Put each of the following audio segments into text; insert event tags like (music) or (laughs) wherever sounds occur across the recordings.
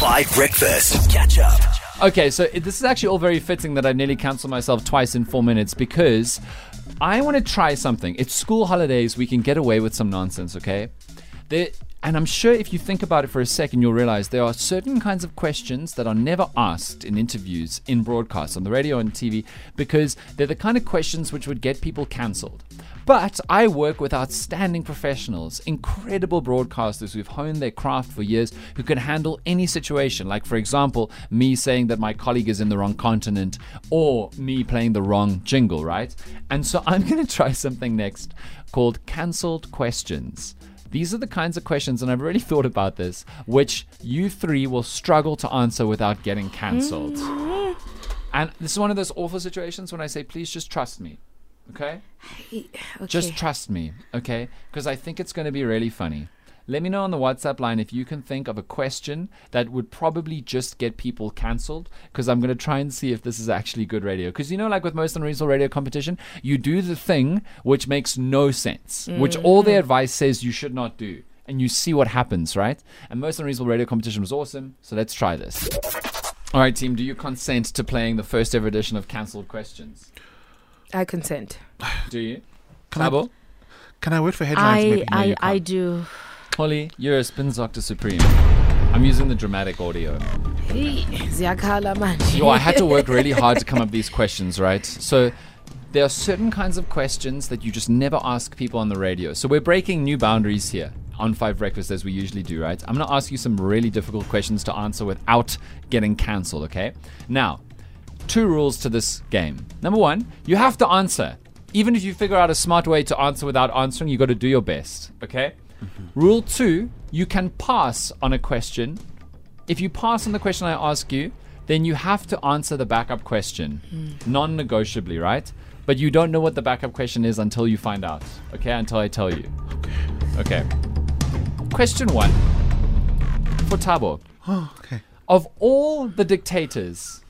Five Breakfast. Catch up. Okay, so this is actually all very fitting that I nearly cancelled myself twice in four minutes because I want to try something. It's school holidays. We can get away with some nonsense, okay? There, and I'm sure if you think about it for a second, you'll realize there are certain kinds of questions that are never asked in interviews, in broadcasts, on the radio and TV, because they're the kind of questions which would get people cancelled. But I work with outstanding professionals, incredible broadcasters who've honed their craft for years, who can handle any situation. Like, for example, me saying that my colleague is in the wrong continent, or me playing the wrong jingle, right? And so I'm going (laughs) to try something next called cancelled questions. These are the kinds of questions, and I've already (laughs) thought about this, which you three will struggle to answer without getting cancelled. Mm-hmm. And this is one of those awful situations when I say, please just trust me. Okay? Just trust me, okay? Because I think it's going to be really funny. Let me know on the WhatsApp line if you can think of a question that would probably just get people cancelled. Because I'm going to try and see if this is actually good radio. Because you know, like with most unreasonable radio competition, you do the thing which makes no sense, which all the mm. advice says you should not do. And you see what happens, right? And most unreasonable radio competition was awesome. So let's try this. All right, team, do you consent to playing the first ever edition of cancelled questions? I consent. Do you? Can I- Thabo? Can I wait for headlines? I maybe? No, I, you I can't. do. Holly, you're a spin doctor supreme. I'm using the dramatic audio. Hey. Yo, I had to work really hard to come up with (laughs) these questions, right? So there are certain kinds of questions that you just never ask people on the radio. So we're breaking new boundaries here on Five Breakfast as we usually do, right? I'm gonna ask you some really difficult questions to answer without getting cancelled, okay? Now, two rules to this game. Number one, you have to answer. Even if you figure out a smart way to answer without answering, you got to do your best. Okay. Mm-hmm. Rule two, you can pass on a question. If you pass on the question I ask you, then you have to answer the backup question, hmm. non negotiably, right? But you don't know what the backup question is until you find out. Okay. Until I tell you. Okay. Question one for Thabo. Oh, (gasps) okay. Of all the dictators,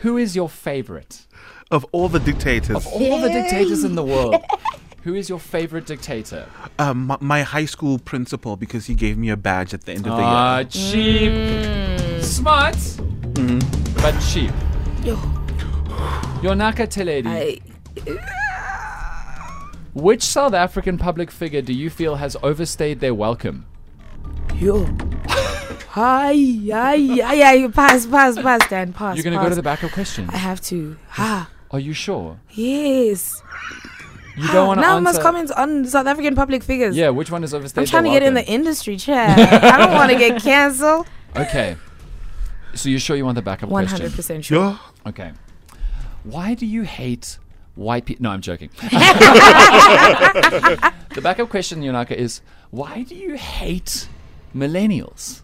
who is your favorite? Of all the dictators, Of all the dictators in the world, (laughs) who is your favorite dictator? um, my, my high school principal, because he gave me a badge at the end of the Ah, year. cheap. Smart, but cheap. Yo, Yonaka Teledi, I, which South African public figure do you feel has overstayed their welcome? yo. Hi, hi, hi, hi, pass, pass, pass, Dan, pass. You're going to go to the backup question. I have to. Ah, Are you sure? yes. You don't want to now I answer. must comment on South African public figures. Yeah, which one is overstayed I'm trying to get in the industry, (laughs) chat. I don't want to get canceled. (laughs) Okay. So you're sure you want the backup One question? hundred percent sure. Yo, Okay. Why do you hate white people? No, I'm joking. (laughs) the backup question, Yonaka, is why do you hate millennials?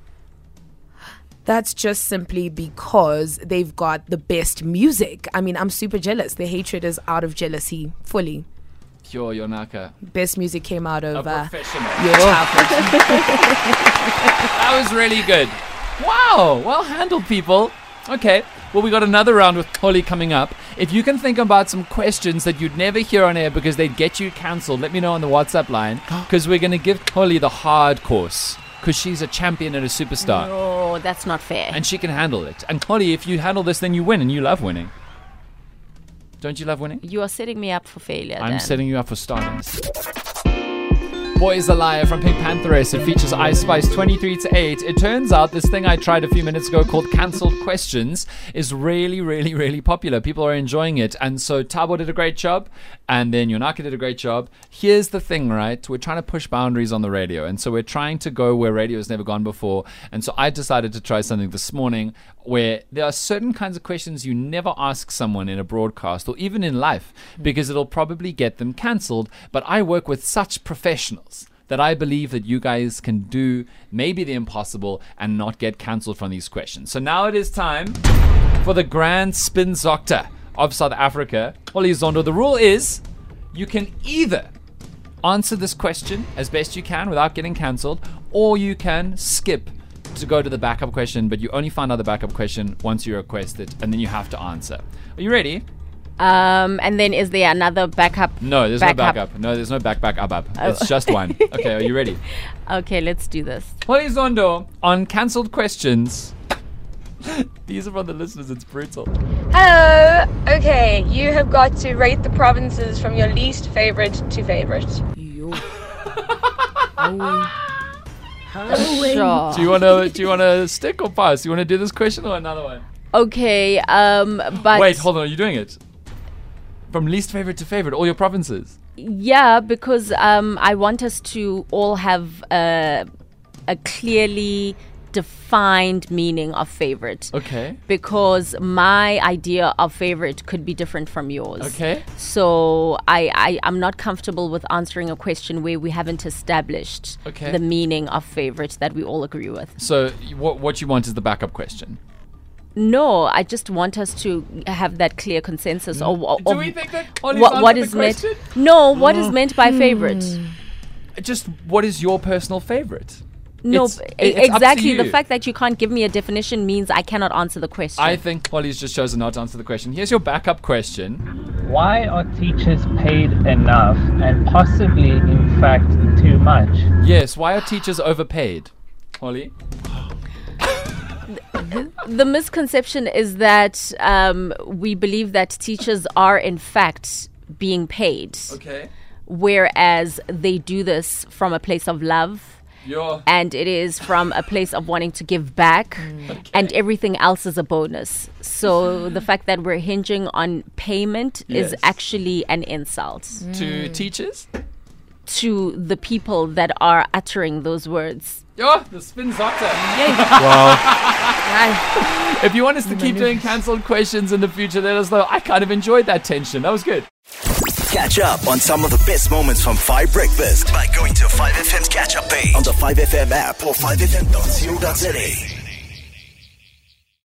That's just simply because they've got the best music. I mean, I'm super jealous. The hatred is out of jealousy fully. Pure Yonaka. Best music came out A of. Uh, professional. yeah. that was really good. Wow. Well handled, people. Okay. Well, we got another round with Holly coming up. If you can think about some questions that you'd never hear on air because they'd get you cancelled, let me know on the WhatsApp line (gasps) because we're going to give Holly the hard course because she's a champion and a superstar. Oh, that's not fair. and she can handle it. And Holly, if you handle this, then you win, and you love winning. Don't you love winning? you are setting me up for failure. I'm setting you up for stardom. Boy is a Liar from PinkPantheress. It features Ice Spice 23 to 8. It turns out this thing I tried a few minutes ago called Cancelled Questions is really, really, really popular. People are enjoying it. And so Thabo did a great job, and then Yonaka did a great job. Here's the thing, right? We're trying to push boundaries on the radio. And so we're trying to go where radio has never gone before. And so I decided to try something this morning where there are certain kinds of questions you never ask someone in a broadcast or even in life hmm. because it'll probably get them cancelled. But I work with such professionals that I believe that you guys can do maybe the impossible and not get cancelled from these questions. So now it is time for the Grand Spin Doctor of South Africa, Holly Zondo. The rule is you can either answer this question as best you can without getting cancelled, or you can skip to go to the backup question, but you only find out the backup question once you request it, and then you have to answer. Are you ready? Um, and then is there another backup? No, there's Backup. no backup. No, there's no back, back, up, up. It's just one. (laughs) Okay, are you ready? Okay, let's do this. Holly Zondo on cancelled questions. (laughs) These are from the listeners. It's brutal. Hello. Okay, you have got to rate the provinces from your least favorite to favorite. Yo. (laughs) Sure. Do you want to? Do you want to stick or pass? Do You want to do this question or another one? Okay. Um, but Wait, hold on. Are you doing it? From least favorite to favorite, all your provinces. Yeah, because um, I want us to all have a, a clearly defined meaning of favorite. Okay. Because my idea of favorite could be different from yours. Okay. So I, I I'm not comfortable with answering a question where we haven't established Okay. the meaning of favorite that we all agree with. So what what you want is the backup question. No, I just want us to have that clear consensus mm. of, of Do we think that Holly's what, what answered is the meant. question? No, what is meant by mm. favorite? Just what is your personal favorite? No, It's- it's exactly. The fact that you can't give me a definition means I cannot answer the question. I think Holly's just chosen not to answer the question. Here's your backup question. Why are teachers paid enough and possibly, in fact, too much? Yes, why are teachers overpaid? Holly? The misconception is that um, we believe that teachers are, in fact, being paid, Okay. whereas they do this from a place of love. And it is from a place of wanting to give back, and everything else is a bonus. So the fact that we're hinging on payment is actually an insult to teachers? To the people that are uttering those words. Yo, the spin doctor. Wow. If you want us to keep doing cancelled questions in the future, let us know. I kind of enjoyed that tension. That was good. Catch up on some of the best moments from 5 Breakfast by going to 5FM's catch up page on the 5FM app or 5FM.co.za.